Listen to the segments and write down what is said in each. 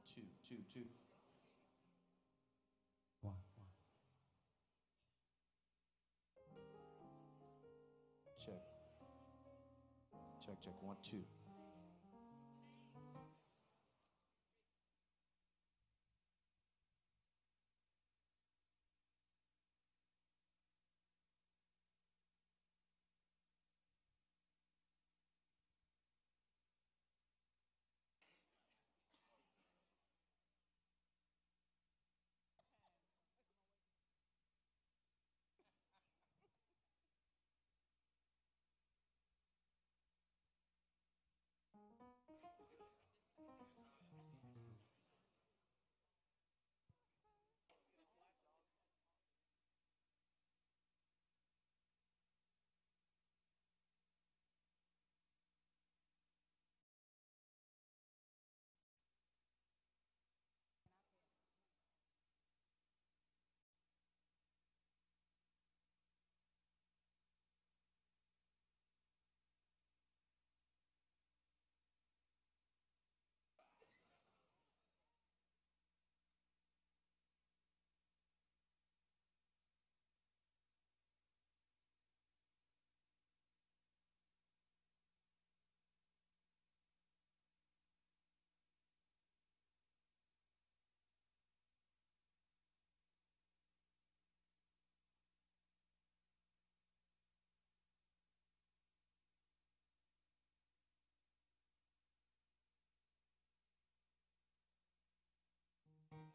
One, two, two, two. One, one. Check. Check, check. One, two.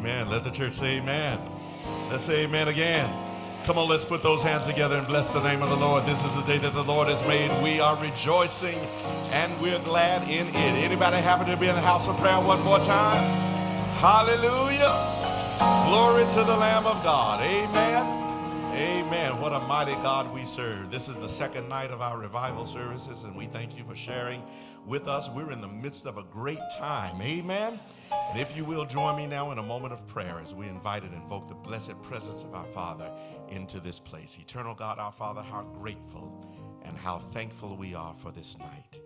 Amen. Let the church say amen. Let's say amen again. Come on, let's put those hands together and bless the name of the Lord. This is the day that the Lord has made. We are rejoicing and we're glad in it. Anybody happen to be in the house of prayer one more time? Hallelujah. Glory to the Lamb of God. Amen. Amen. What a mighty God we serve. This is the second night of our revival services, and we thank you for sharing with us. We're in the midst of a great time. Amen. And if you will join me now in a moment of prayer as we invite and invoke the blessed presence of our Father into this place. Eternal God, our Father, how grateful and how thankful we are for this night.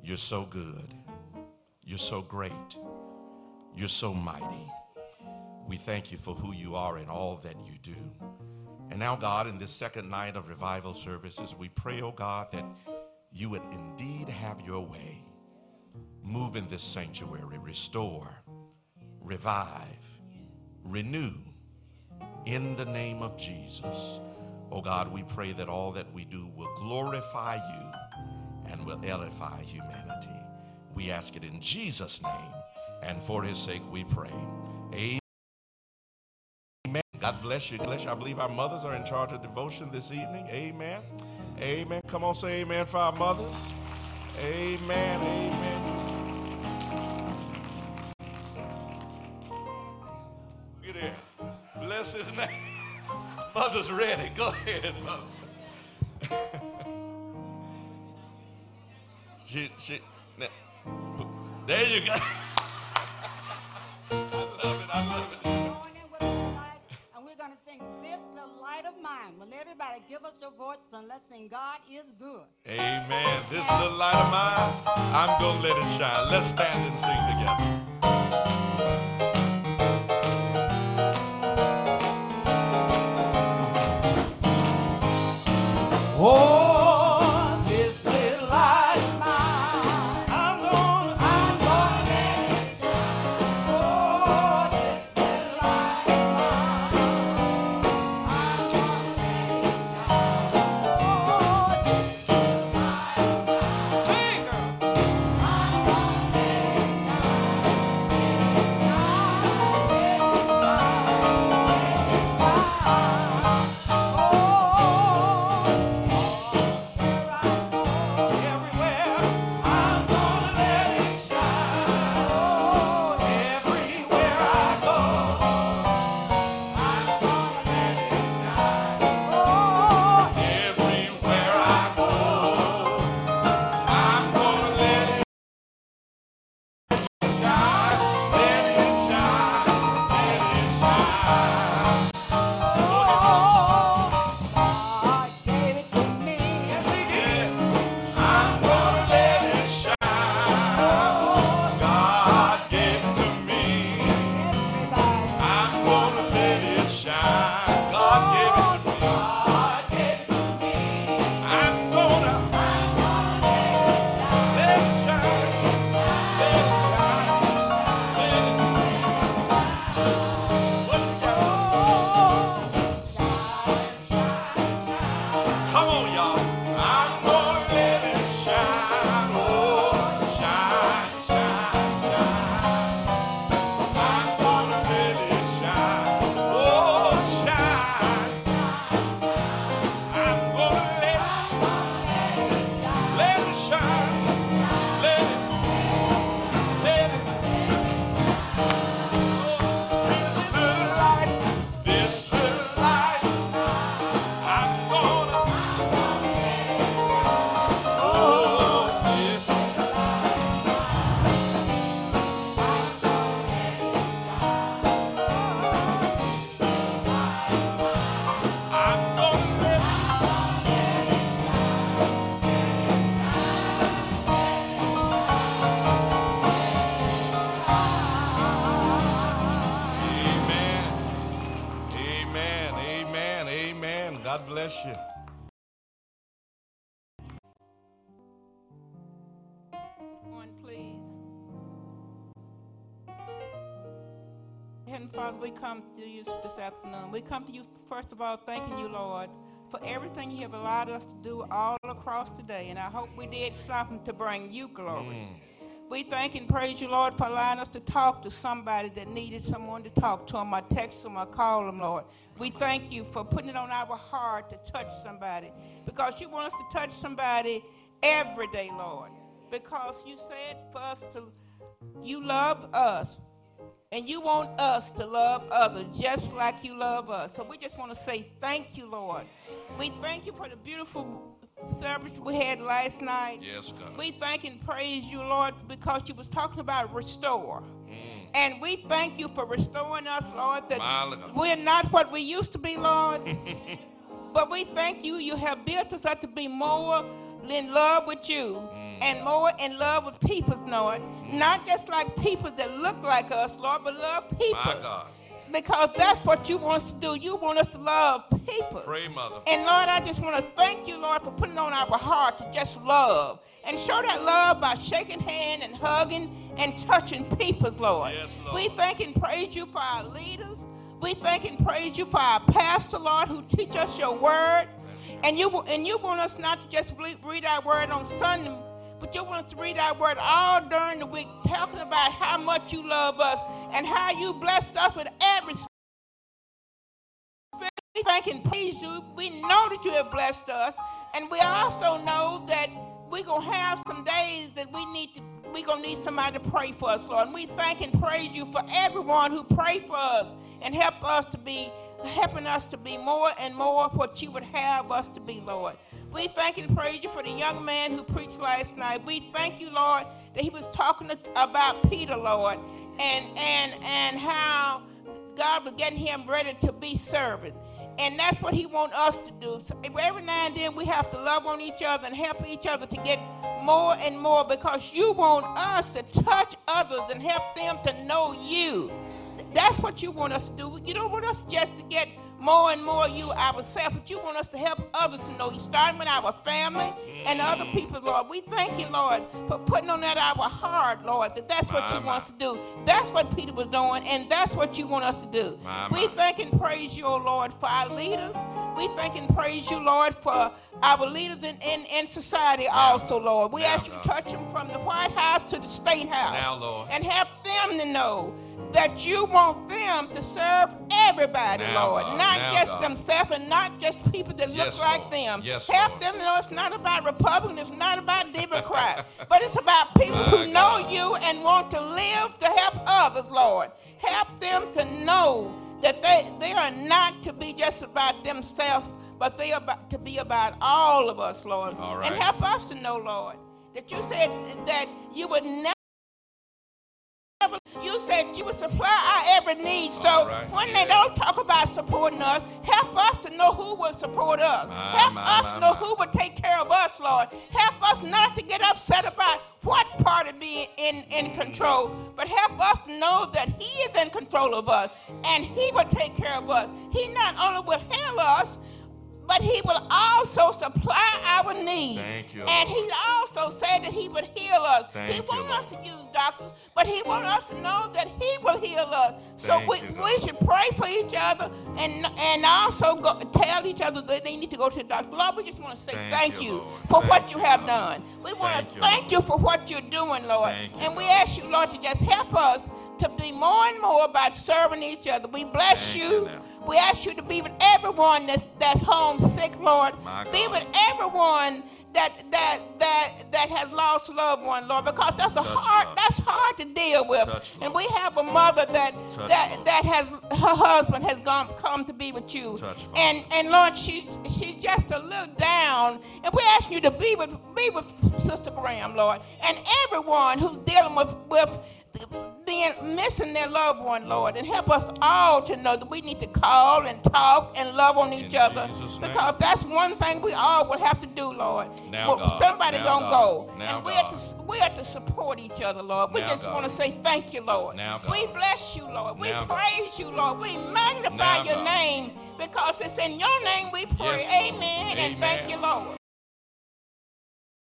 You're so good. You're so great. You're so mighty. We thank you for who you are and all that you do. And now, God, in this second night of revival services, we pray, oh God, that you would indeed have your way. Move in this sanctuary, restore, revive, renew in the name of Jesus. Oh God, we pray that all that we do will glorify you and will edify humanity. We ask it in Jesus' name, and for his sake we pray. Amen. God bless you. Bless you. I believe our mothers are in charge of devotion this evening. Amen. Amen. Come on, say amen for our mothers. Amen. Amen. Name. Mother's ready. Go ahead, mother. she, she, there you go. I love it. I love it. Join in with us tonight, and we're going to sing This Little Light of Mine. Will everybody give us your voice and let's sing God is Good. Amen. This little light of mine, I'm going to let it shine. Let's stand and sing together. Come to you this afternoon. We come to you, first of all, thanking you, Lord, for everything you have allowed us to do all across today. And I hope we did something to bring you glory. Mm. We thank and praise you, Lord, for allowing us to talk to somebody that needed someone to talk to them. I text them, I call them, Lord. We thank you for putting it on our heart to touch somebody because you want us to touch somebody every day, Lord. Because you said for us to, you love us And you want us to love others just like you love us. So we just want to say thank you, Lord. We thank you for the beautiful service we had last night. Yes, God. We thank and praise you, Lord, because you was talking about restore. Mm. And we thank you for restoring us, Lord, that we're not what we used to be, Lord. but we thank you, you have built us up to be more in love with you mm. And more in love with people, Lord. Not just like people that look like us, Lord, but love people. My God. Because that's what you want us to do. You want us to love people. Pray, Mother. And Lord, I just want to thank you, Lord, for putting on our heart to just love. And show that love by shaking hand and hugging and touching people's, Lord. Yes, Lord. We thank and praise you for our leaders. We thank and praise you for our pastor, Lord, who teach us your word. And you and you want us not to just read our word on Sunday, but you want us to read our word all during the week, talking about how much you love us and how you blessed us with every we thank and praise you. We know that you have blessed us, and we also know that we're gonna have some days that we need to. We're gonna need somebody to pray for us, Lord. And we thank and praise you for everyone who pray for us and help us to be helping us to be more and more what you would have us to be, Lord. We thank and praise you for the young man who preached last night. We thank you, Lord, that he was talking about Peter, Lord, and and and how God was getting him ready to be servant. And that's what he wants us to do. So every now and then we have to love on each other and help each other to get more and more because you want us to touch others and help them to know you. That's what you want us to do. You don't want us just to get more and more you ourselves, but you want us to help others to know you, starting with our family and other people, Lord. We thank you, Lord, for putting on that our heart, Lord, that that's what you want us to do. That's what Peter was doing, and that's what you want us to do. We thank and praise you, O Lord, for our leaders. We thank and praise you, Lord, for our leaders in, in, in society also, Lord. We Now, ask you to touch them from the White House to the State House. Now, Lord. And help them to know that you want them to serve everybody, Now, Lord. God. Not just God. themselves and not just people that Yes, look like Lord. them. Yes, help Lord. them know it's not about Republican, it's not about Democrat, but it's about people My who know you and want to live to help others, Lord. Help them to know that they, they are not to be just about themselves, but they are about to be about all of us, Lord. All And help us to know, Lord, that you said that you would never you said you would supply our every need. So right, when yeah. they don't talk about supporting us, help us to know who will support us. My, help my, us my, know who will take care of us, Lord. Help us not to get upset about what part of being in, in control, but help us to know that He is in control of us and He will take care of us. He not only will heal us, but he will also supply our needs. Thank you, And he also said that he would heal us. Thank he wants us to use doctors, but he wants us to know that he will heal us. so we, you, we should pray for each other and and also go, tell each other that they need to go to the doctor. Lord, we just want to say Thank thank, you, you, Lord. for Thank what you you, have done. We want to thank Lord. you for what you're doing, Lord. Thank you, and we ask you, Lord, to just help us to be more and more about serving each other. We bless you. We ask you to be with everyone that's that's homesick, Lord. Be with everyone that that that that has lost a loved one, Lord, because that's a Touch, hard Lord. that's hard to deal with. Touch, and Lord. we have a mother that Touch, that Lord. that has her husband has gone come to be with you. And and Lord, she she's just a little down, and we ask you to be with be with Sister Graham, Lord, and everyone who's dealing with with being missing their loved one, Lord, and help us all to know that we need to call and talk and love on each In other Jesus' name. because that's one thing we all will have to do, Lord. Now, Well. Somebody Now, gonna God. go, Now, and we God. have to we have to support each other, Lord. We Now, just want to say thank you, Lord. Now. We bless you, Lord. We praise you, Lord. We magnify your name because it's in your name we pray. Yes, Lord. Amen, and thank you, Lord.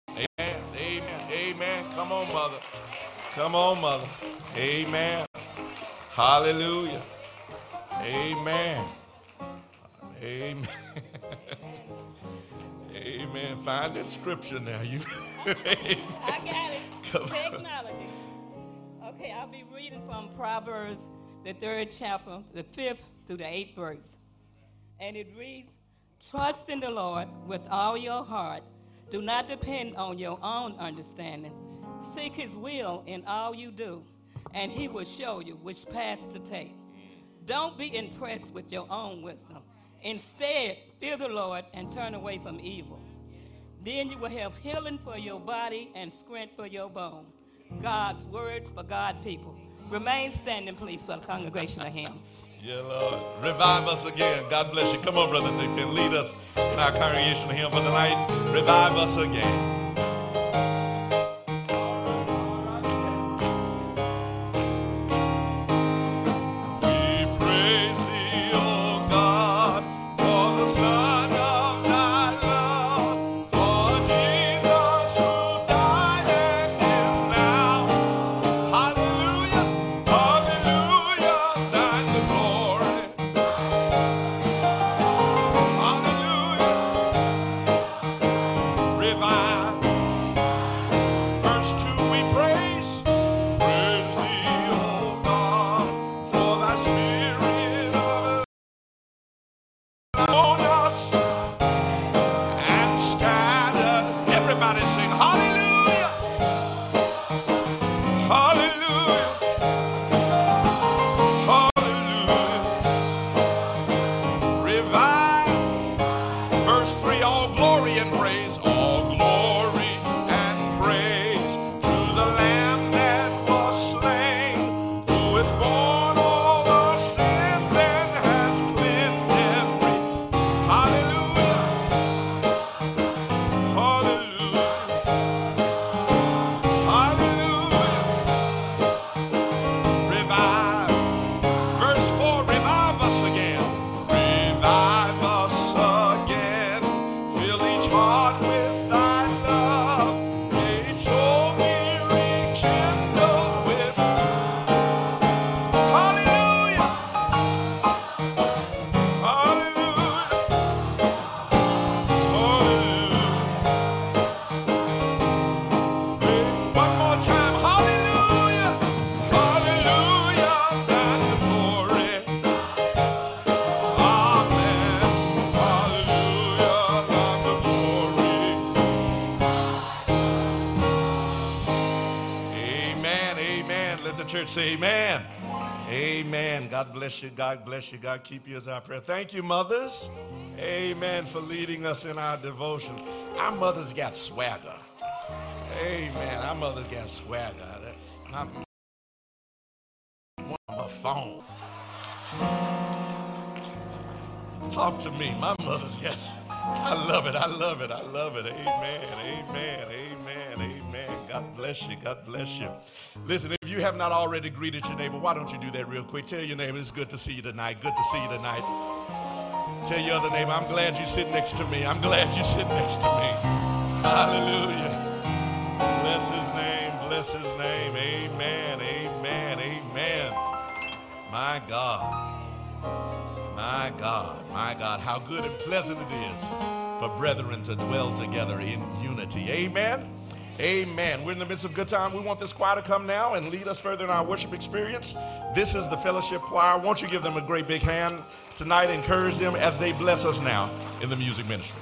Amen. Amen. Amen. Come on, mother. Come on, mother. Amen. Hallelujah. Amen. Amen. Amen. Find that scripture now. You. I got it. Technology. Okay, I'll be reading from Proverbs, the third chapter, the fifth through the eighth verse. And it reads Trust in the Lord with all your heart. Do not depend on your own understanding. Seek his will in all you do. and he will show you which path to take. Don't be impressed with your own wisdom. Instead, fear the Lord and turn away from evil. Then you will have healing for your body and strength for your bone. God's word for God people. Remain standing, please, for the congregation of Him. Yeah, Lord. Revive us again. God bless you. Come on, brother. They can lead us in our congregation here for the night. Revive us again. For amen. Amen. God bless you. God bless you. God keep you as our prayer. Thank you, mothers. Amen for leading us in our devotion. Our mothers got swagger. Amen. Our mothers got swagger. My, my phone. Talk to me. My mother's got. I love it. I love it. I love it. Amen. Amen. Amen. Amen. God bless you. God bless you. Listen, if you have not already greeted your neighbor, why don't you do that real quick? Tell your neighbor it's good to see you tonight. Good to see you tonight. Tell your other neighbor, I'm glad you sit next to me. I'm glad you sit next to me. Hallelujah. Bless his name. Bless his name. Amen. Amen. Amen. My God. My God. My God. How good and pleasant it is for brethren to dwell together in unity. Amen. Amen. We're in the midst of good time. We want this choir to come now and lead us further in our worship experience. This is the fellowship choir. Won't you give them a great big hand tonight? Encourage them as they bless us now in the music ministry.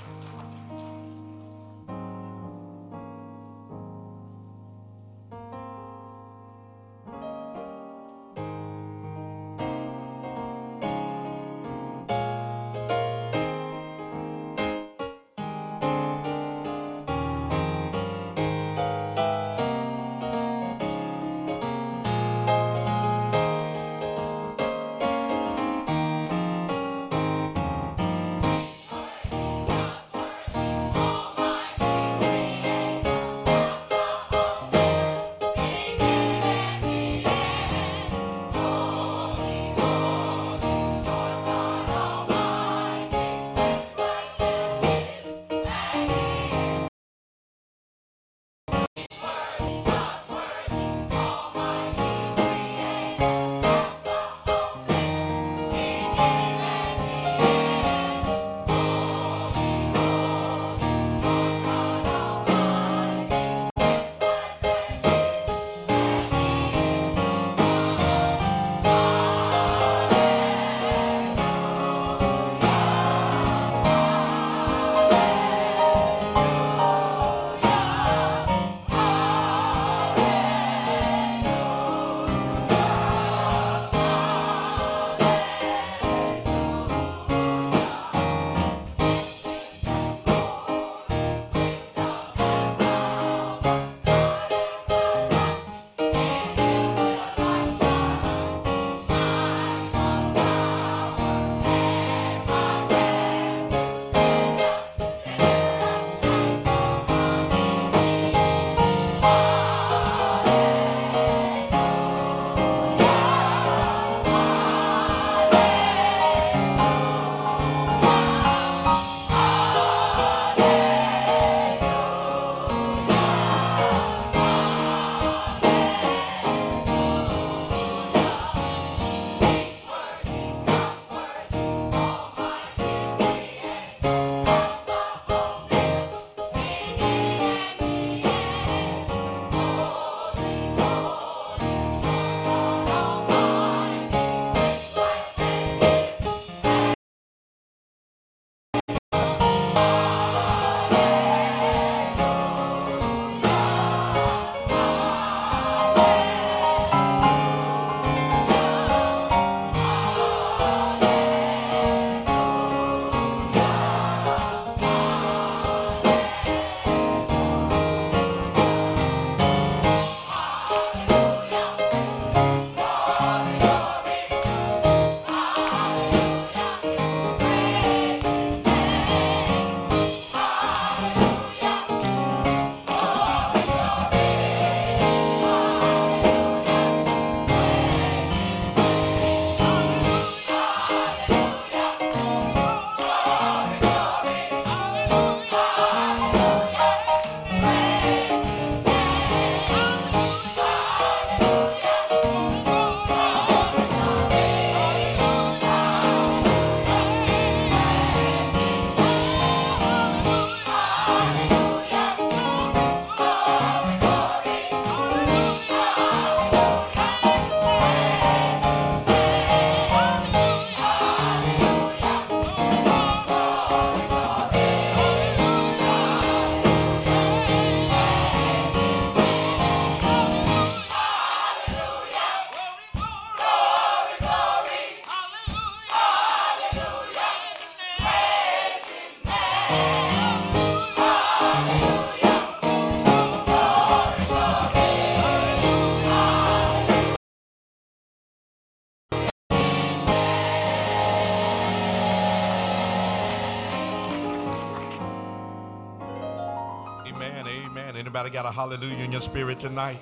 Anybody got a hallelujah in your spirit tonight?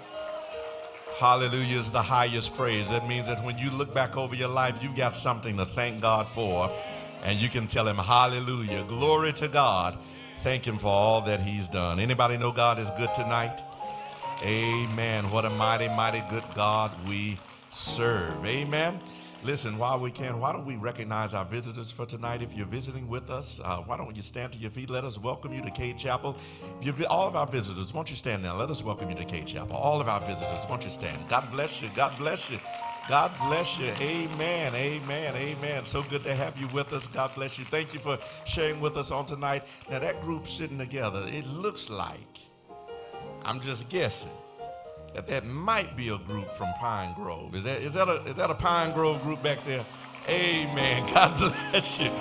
Hallelujah is the highest praise. That means that when you look back over your life, you've got something to thank God for. And you can tell him, Hallelujah. Glory to God. Thank him for all that he's done. Anybody know God is good tonight? Amen. What a mighty, mighty good God we serve. Amen. Listen, while we can, why don't we recognize our visitors for tonight? If you're visiting with us, uh, why don't you stand to your feet? Let us welcome you to Cade Chapel. All of our visitors, won't you stand now? Let us welcome you to Cade Chapel. All of our visitors, won't you stand? God bless you. God bless you. God bless you. Amen. Amen. Amen. So good to have you with us. God bless you. Thank you for sharing with us on tonight. Now, that group sitting together, it looks like, I'm just guessing that that might be a group from Pine Grove. Is that is that a is that a Pine Grove group back there? Amen. God bless you.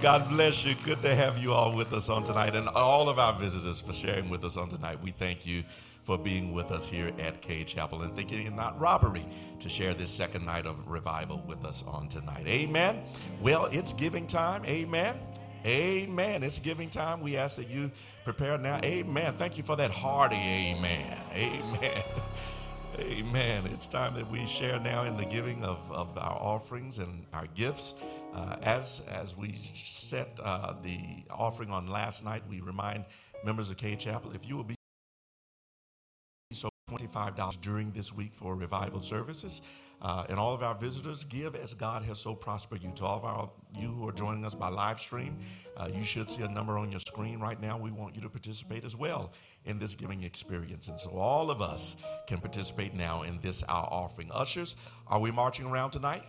God bless you. Good to have you all with us on tonight, and all of our visitors for sharing with us on tonight. We thank you for being with us here at Cade Chapel and thinking it not robbery to share this second night of revival with us on tonight. Amen. Well, it's giving time. Amen. Amen. It's giving time. We ask that you prepare now. Amen. Thank you for that hearty amen. Amen. Amen. It's time that we share now in the giving of, of our offerings and our gifts. Uh, as as we set uh, the offering on last night, we remind members of Cade Chapel if you will be so $25 during this week for revival services. Uh, and all of our visitors, give as God has so prospered you. To all of our you who are joining us by live stream, uh, you should see a number on your screen right now. We want you to participate as well in this giving experience. And so all of us can participate now in this our offering. Ushers, are we marching around tonight?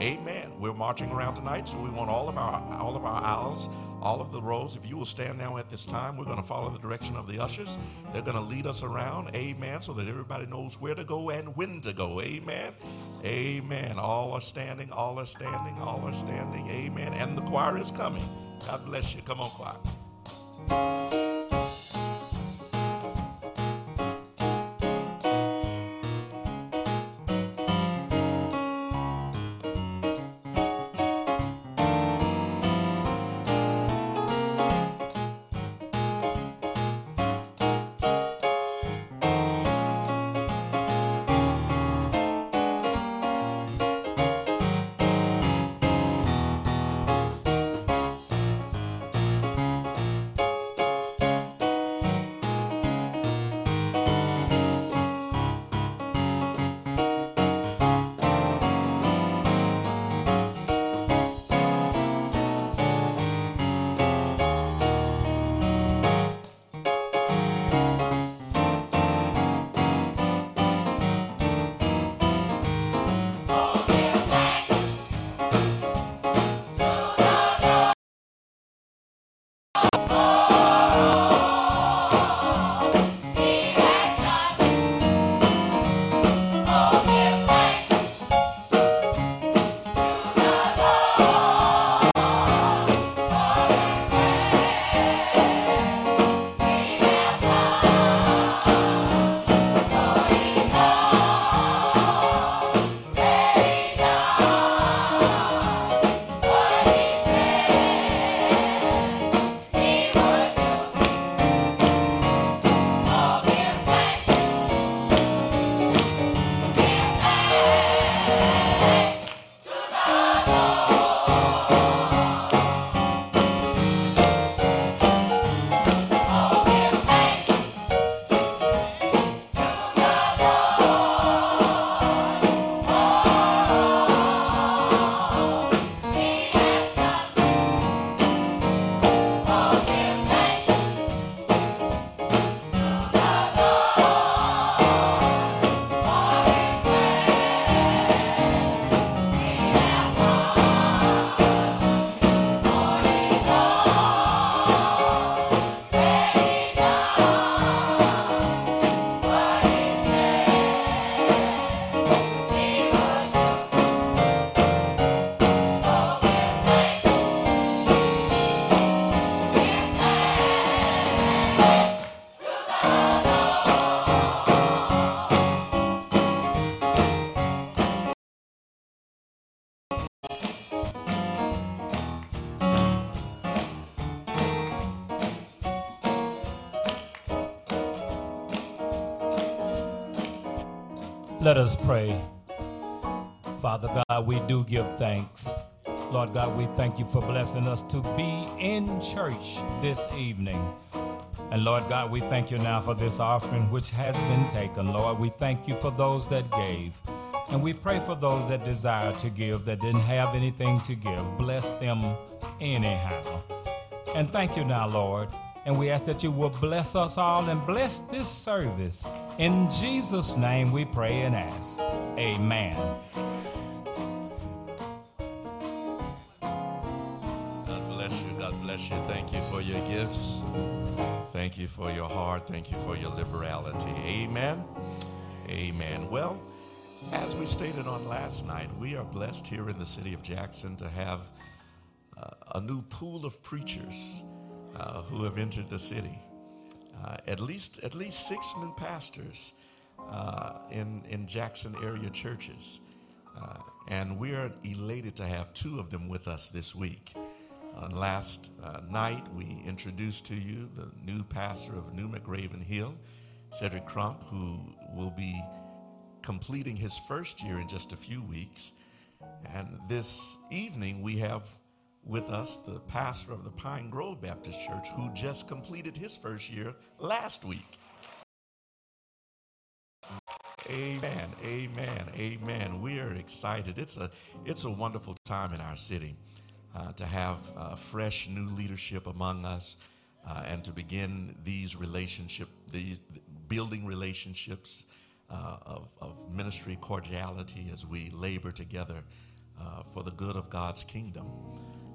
Amen. We're marching around tonight, so we want all of our all of our aisles, all of the rows. If you will stand now at this time, we're going to follow the direction of the ushers. They're going to lead us around. Amen. So that everybody knows where to go and when to go. Amen. Amen. All are standing. All are standing. All are standing. Amen. And the choir is coming. God bless you. Come on, choir. Let us pray. Father God, we do give thanks. Lord God, we thank you for blessing us to be in church this evening. And Lord God, we thank you now for this offering which has been taken. Lord, we thank you for those that gave. And we pray for those that desire to give that didn't have anything to give. Bless them anyhow. And thank you now, Lord. And we ask that you will bless us all and bless this service. In Jesus' name we pray and ask. Amen. God bless you. God bless you. Thank you for your gifts. Thank you for your heart. Thank you for your liberality. Amen. Amen. Well, as we stated on last night, we are blessed here in the city of Jackson to have uh, a new pool of preachers uh, who have entered the city. Uh, at least, at least six new pastors uh, in in Jackson area churches, uh, and we are elated to have two of them with us this week. On last uh, night, we introduced to you the new pastor of New McRaven Hill, Cedric Crump, who will be completing his first year in just a few weeks. And this evening, we have with us the pastor of the Pine Grove Baptist Church, who just completed his first year last week. Amen, amen, amen. We are excited. It's a, it's a wonderful time in our city uh, to have uh, fresh new leadership among us uh, and to begin these relationship, these building relationships uh, of, of ministry cordiality as we labor together uh, for the good of God's kingdom.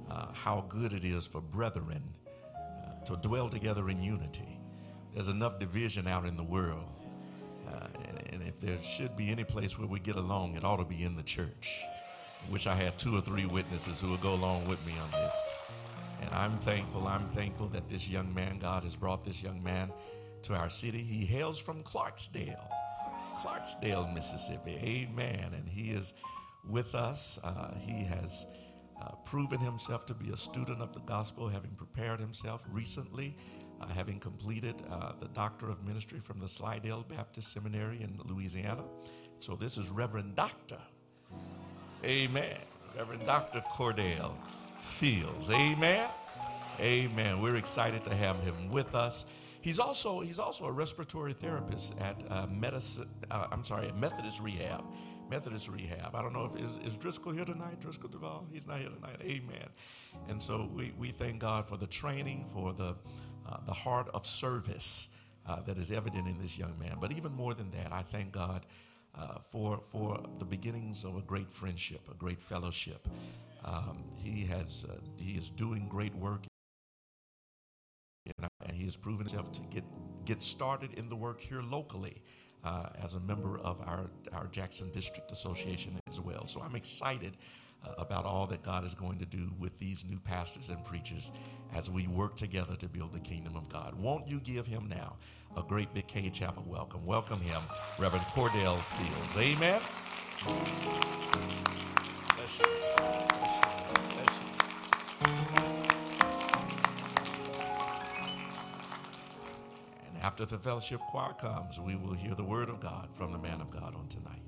Uh, how good it is for brethren uh, to dwell together in unity. There's enough division out in the world. Uh, and, and if there should be any place where we get along, it ought to be in the church. Wish I had two or three witnesses who would go along with me on this. And I'm thankful, I'm thankful that this young man, God has brought this young man to our city. He hails from Clarksdale, Clarksdale, Mississippi. Amen. And he is with us. Uh, he has uh, proven himself to be a student of the gospel, having prepared himself recently, uh, having completed uh, the Doctor of Ministry from the Slidell Baptist Seminary in Louisiana. So this is Reverend Doctor. Amen. Reverend Dr. Cordell Fields. Amen. Amen. We're excited to have him with us. He's also he's also a respiratory therapist at uh, medicine. Uh, I'm sorry, Methodist Rehab. Methodist Rehab. I don't know if is, is Driscoll here tonight. Driscoll Duval. He's not here tonight. Amen. And so we, we thank God for the training, for the uh, the heart of service uh, that is evident in this young man. But even more than that, I thank God uh, for for the beginnings of a great friendship, a great fellowship. Um, he has uh, he is doing great work, and he has proven himself to get get started in the work here locally. Uh, as a member of our, our Jackson District Association as well. So I'm excited uh, about all that God is going to do with these new pastors and preachers as we work together to build the kingdom of God. Won't you give him now a great big Cade Chapel welcome? Welcome him, Reverend Cordell Fields. Amen. After the fellowship choir comes, we will hear the word of God from the man of God on tonight.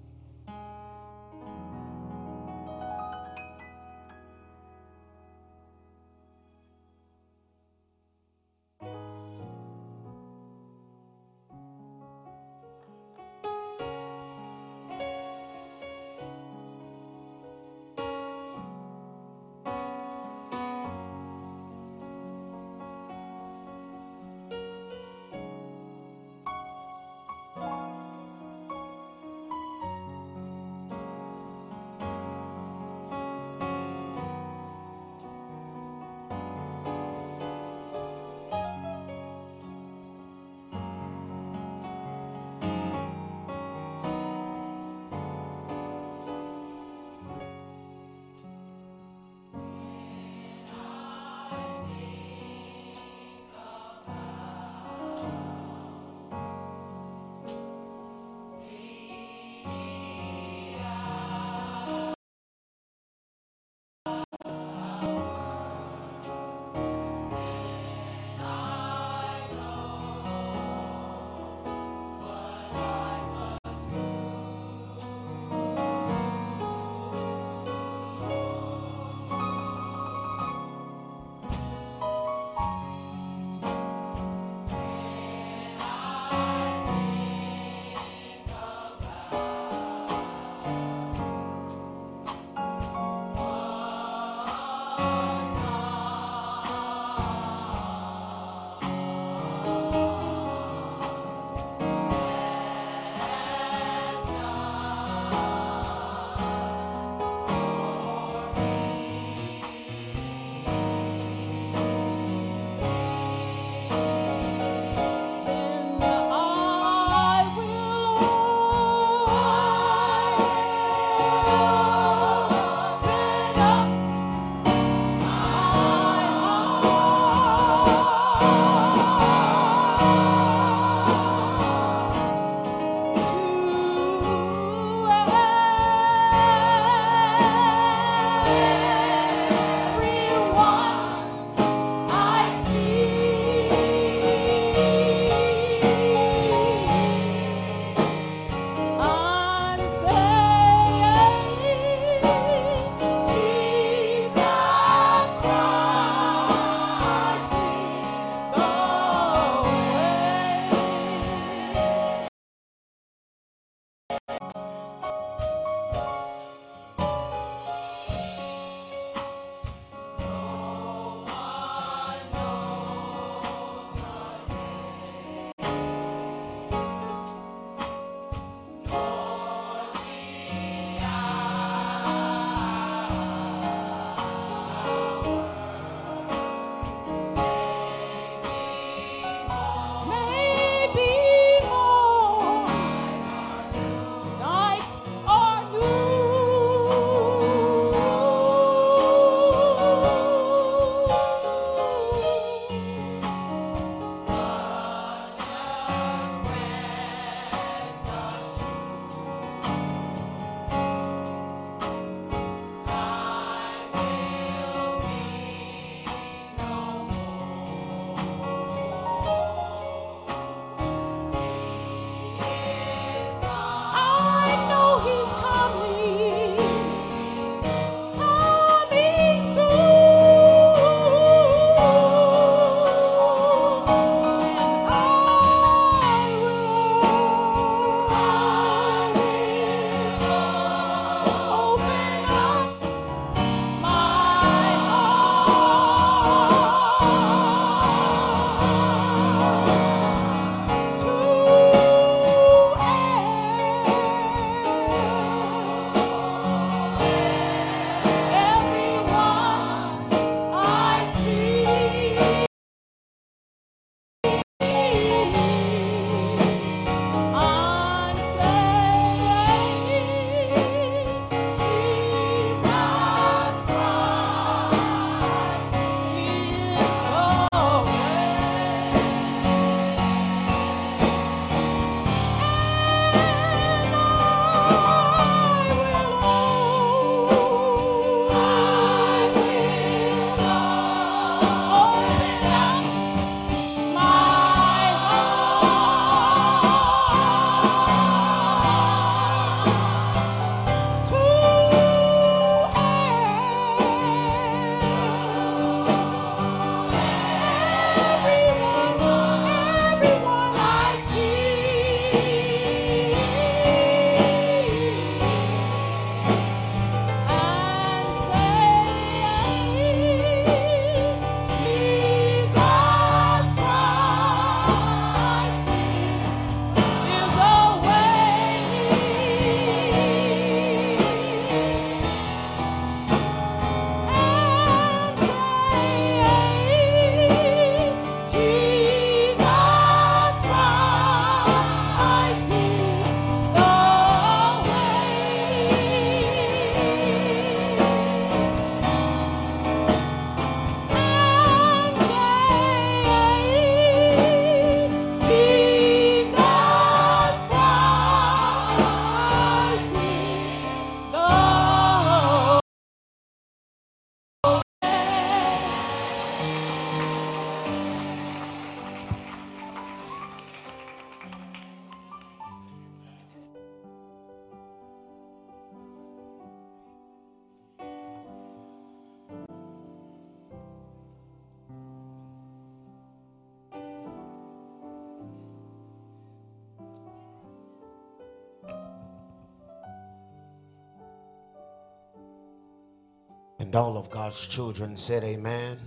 And all of God's children said, Amen.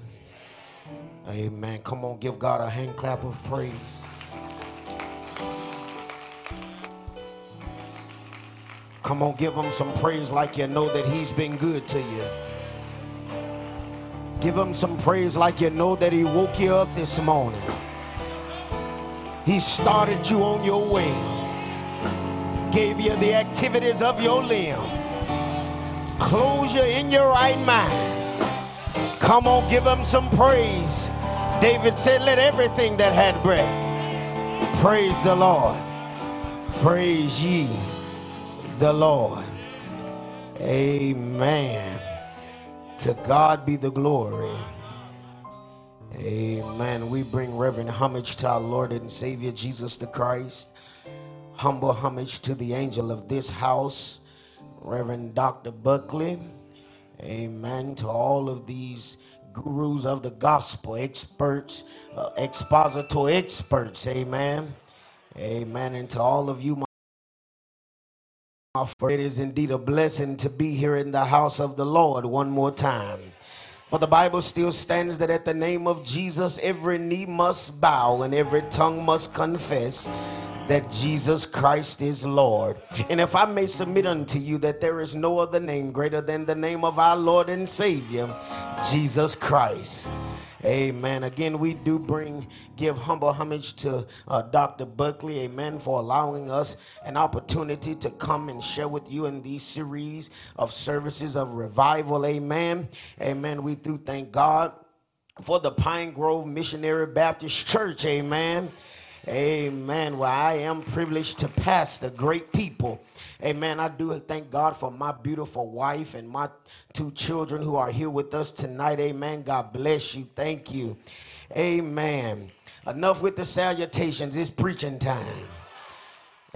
Amen. Come on, give God a hand clap of praise. Come on, give him some praise like you know that he's been good to you. Give him some praise like you know that he woke you up this morning. He started you on your way, gave you the activities of your limb, close you in your right mind. Come on, give him some praise. David said, Let everything that had breath praise the Lord. Praise ye the Lord. Amen. To God be the glory. Amen. We bring reverent homage to our Lord and Savior Jesus the Christ. Humble homage to the angel of this house, Reverend Dr. Buckley. Amen. To all of these gurus of the gospel, experts, uh, experts. Amen. Amen. And to all of you, for it is indeed a blessing to be here in the house of the Lord one more time. For the Bible still stands that at the name of Jesus, every knee must bow and every tongue must confess that Jesus Christ is Lord. And if I may submit unto you that there is no other name greater than the name of our Lord and Savior, Jesus Christ. Amen. Again, we do bring, give humble homage to uh, Dr. Buckley, amen, for allowing us an opportunity to come and share with you in these series of services of revival, amen. Amen. We do thank God for the Pine Grove Missionary Baptist Church, amen. Amen. Well, I am privileged to pastor great people. Amen. I do thank God for my beautiful wife and my two children who are here with us tonight. Amen. God bless you. Thank you. Amen. Enough with the salutations. It's preaching time.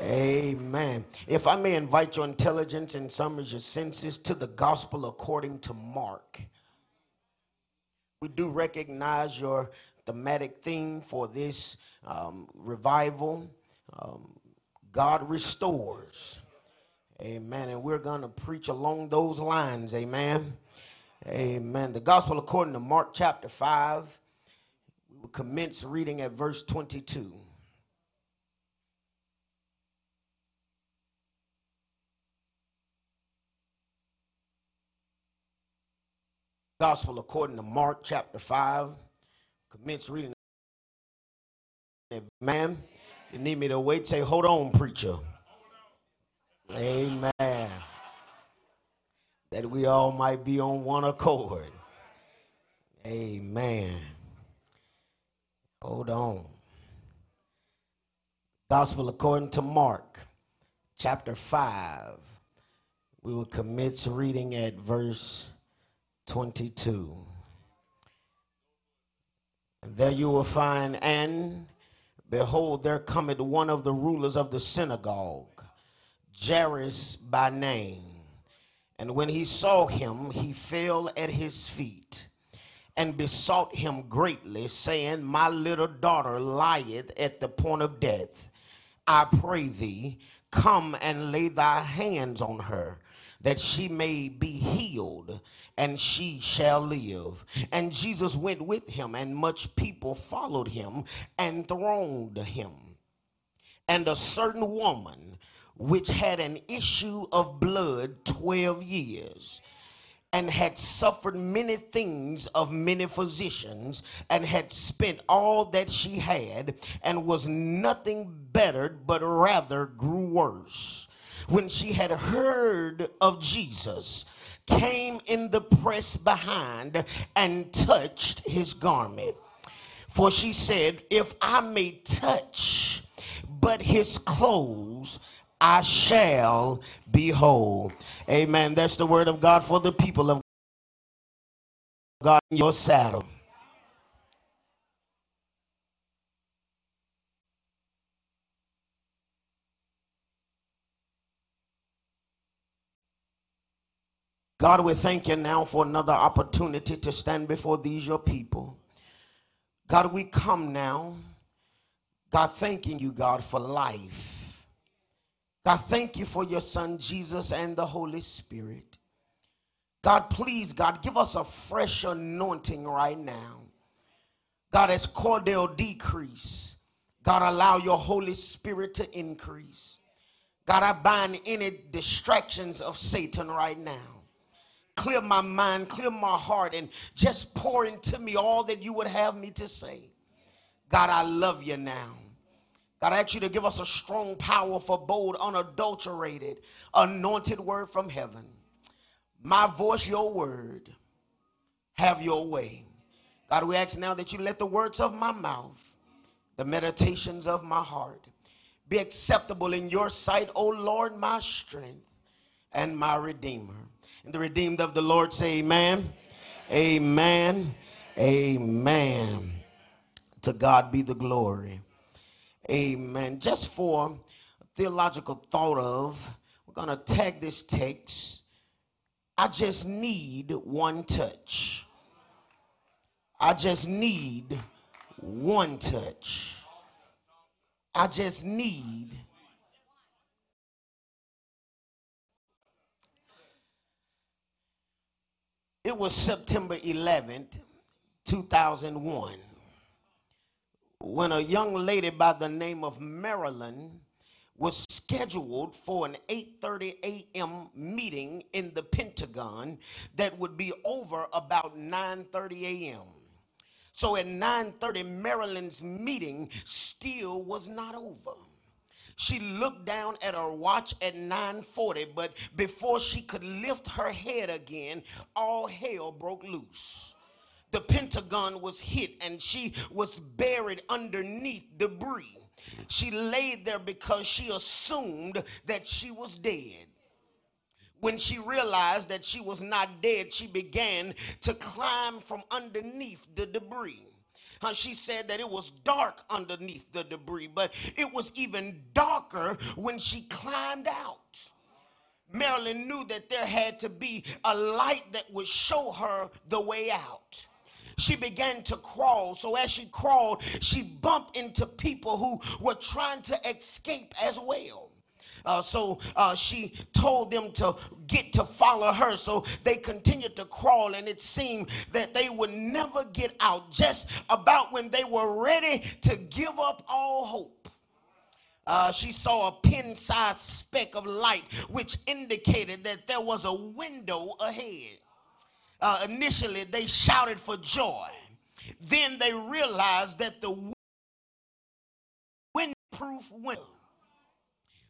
Amen. If I may invite your intelligence and some of your senses to the gospel according to Mark. We do recognize your thematic theme for this um, revival. Um, God restores. Amen. And we're going to preach along those lines. Amen. Amen. The gospel according to Mark chapter 5. We will commence reading at verse 22. Gospel according to Mark chapter 5. Commence reading. Amen. If you need me to wait, say, hold on, preacher. Amen. That we all might be on one accord. Amen. Hold on. Gospel according to Mark, chapter 5. We will commence reading at verse 22. There you will find, and behold, there cometh one of the rulers of the synagogue, Jairus by name. And when he saw him, he fell at his feet and besought him greatly, saying, My little daughter lieth at the point of death. I pray thee, come and lay thy hands on her, that she may be healed, and she shall live. And Jesus went with him, and much people followed him and thronged him. And a certain woman, which had an issue of blood 12 years, and had suffered many things of many physicians, and had spent all that she had, and was nothing bettered, but rather grew worse. When she had heard of Jesus, came in the press behind and touched his garment. For she said, If I may touch but his clothes, I shall be whole. Amen. That's the word of God for the people of God in your saddle. God, we thank you now for another opportunity to stand before these your people. God, we come now. God, thanking you, God, for life. God, thank you for your son Jesus and the Holy Spirit. God, please, God, give us a fresh anointing right now. God, as Cordell decrease, God, allow your Holy Spirit to increase. God, I bind any distractions of Satan right now. Clear my mind, clear my heart, and just pour into me all that you would have me to say. God, I love you now. God, I ask you to give us a strong, powerful, bold, unadulterated, anointed word from heaven. My voice, your word. Have your way. God, we ask now that you let the words of my mouth, the meditations of my heart, be acceptable in your sight, O Lord, my strength and my redeemer. And the redeemed of the Lord say, Amen. Amen. Amen. To God be the glory. Amen. Just for theological thought of, we're going to tag this text. I just need one touch. I just need one touch. I just need It was September 11th, 2001, when a young lady by the name of Marilyn was scheduled for an 8:30 a.m. meeting in the Pentagon that would be over about 9:30 a.m. So at 9:30 Marilyn's meeting still was not over. She looked down at her watch at 9:40, but before she could lift her head again, all hell broke loose. The Pentagon was hit and she was buried underneath debris. She laid there because she assumed that she was dead. When she realized that she was not dead, she began to climb from underneath the debris. Uh, she said that it was dark underneath the debris, but it was even darker when she climbed out. Marilyn knew that there had to be a light that would show her the way out she began to crawl. So as she crawled, she bumped into people who were trying to escape as well. Uh, so uh, she told them to get to follow her. So they continued to crawl, and it seemed that they would never get out. Just about when they were ready to give up all hope. Uh, she saw a pin sized speck of light, which indicated that there was a window ahead uh, initially they shouted for joy. Then they realized that the windproof window.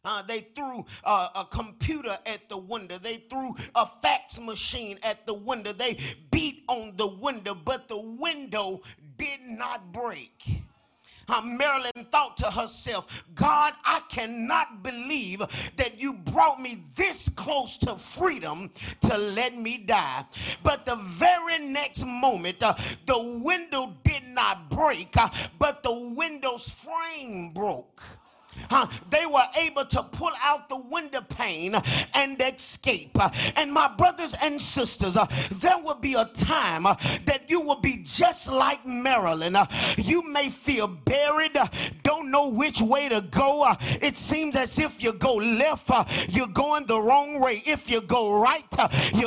Uh, they threw uh, a computer at the window. They threw a fax machine at the window. They beat on the window, but the window did not break uh, Marilyn thought to herself, God, I cannot believe that you brought me this close to freedom to let me die. But the very next moment, uh, the window did not break, uh, but the window's frame broke uh, they were able to pull out the window pane and escape. and my brothers and sisters, uh, there will be a time uh, that you will be just like Marilyn. Uh, you may feel buried, don't know which way to go. It seems as if you go left, you're going the wrong way. If you go right, you're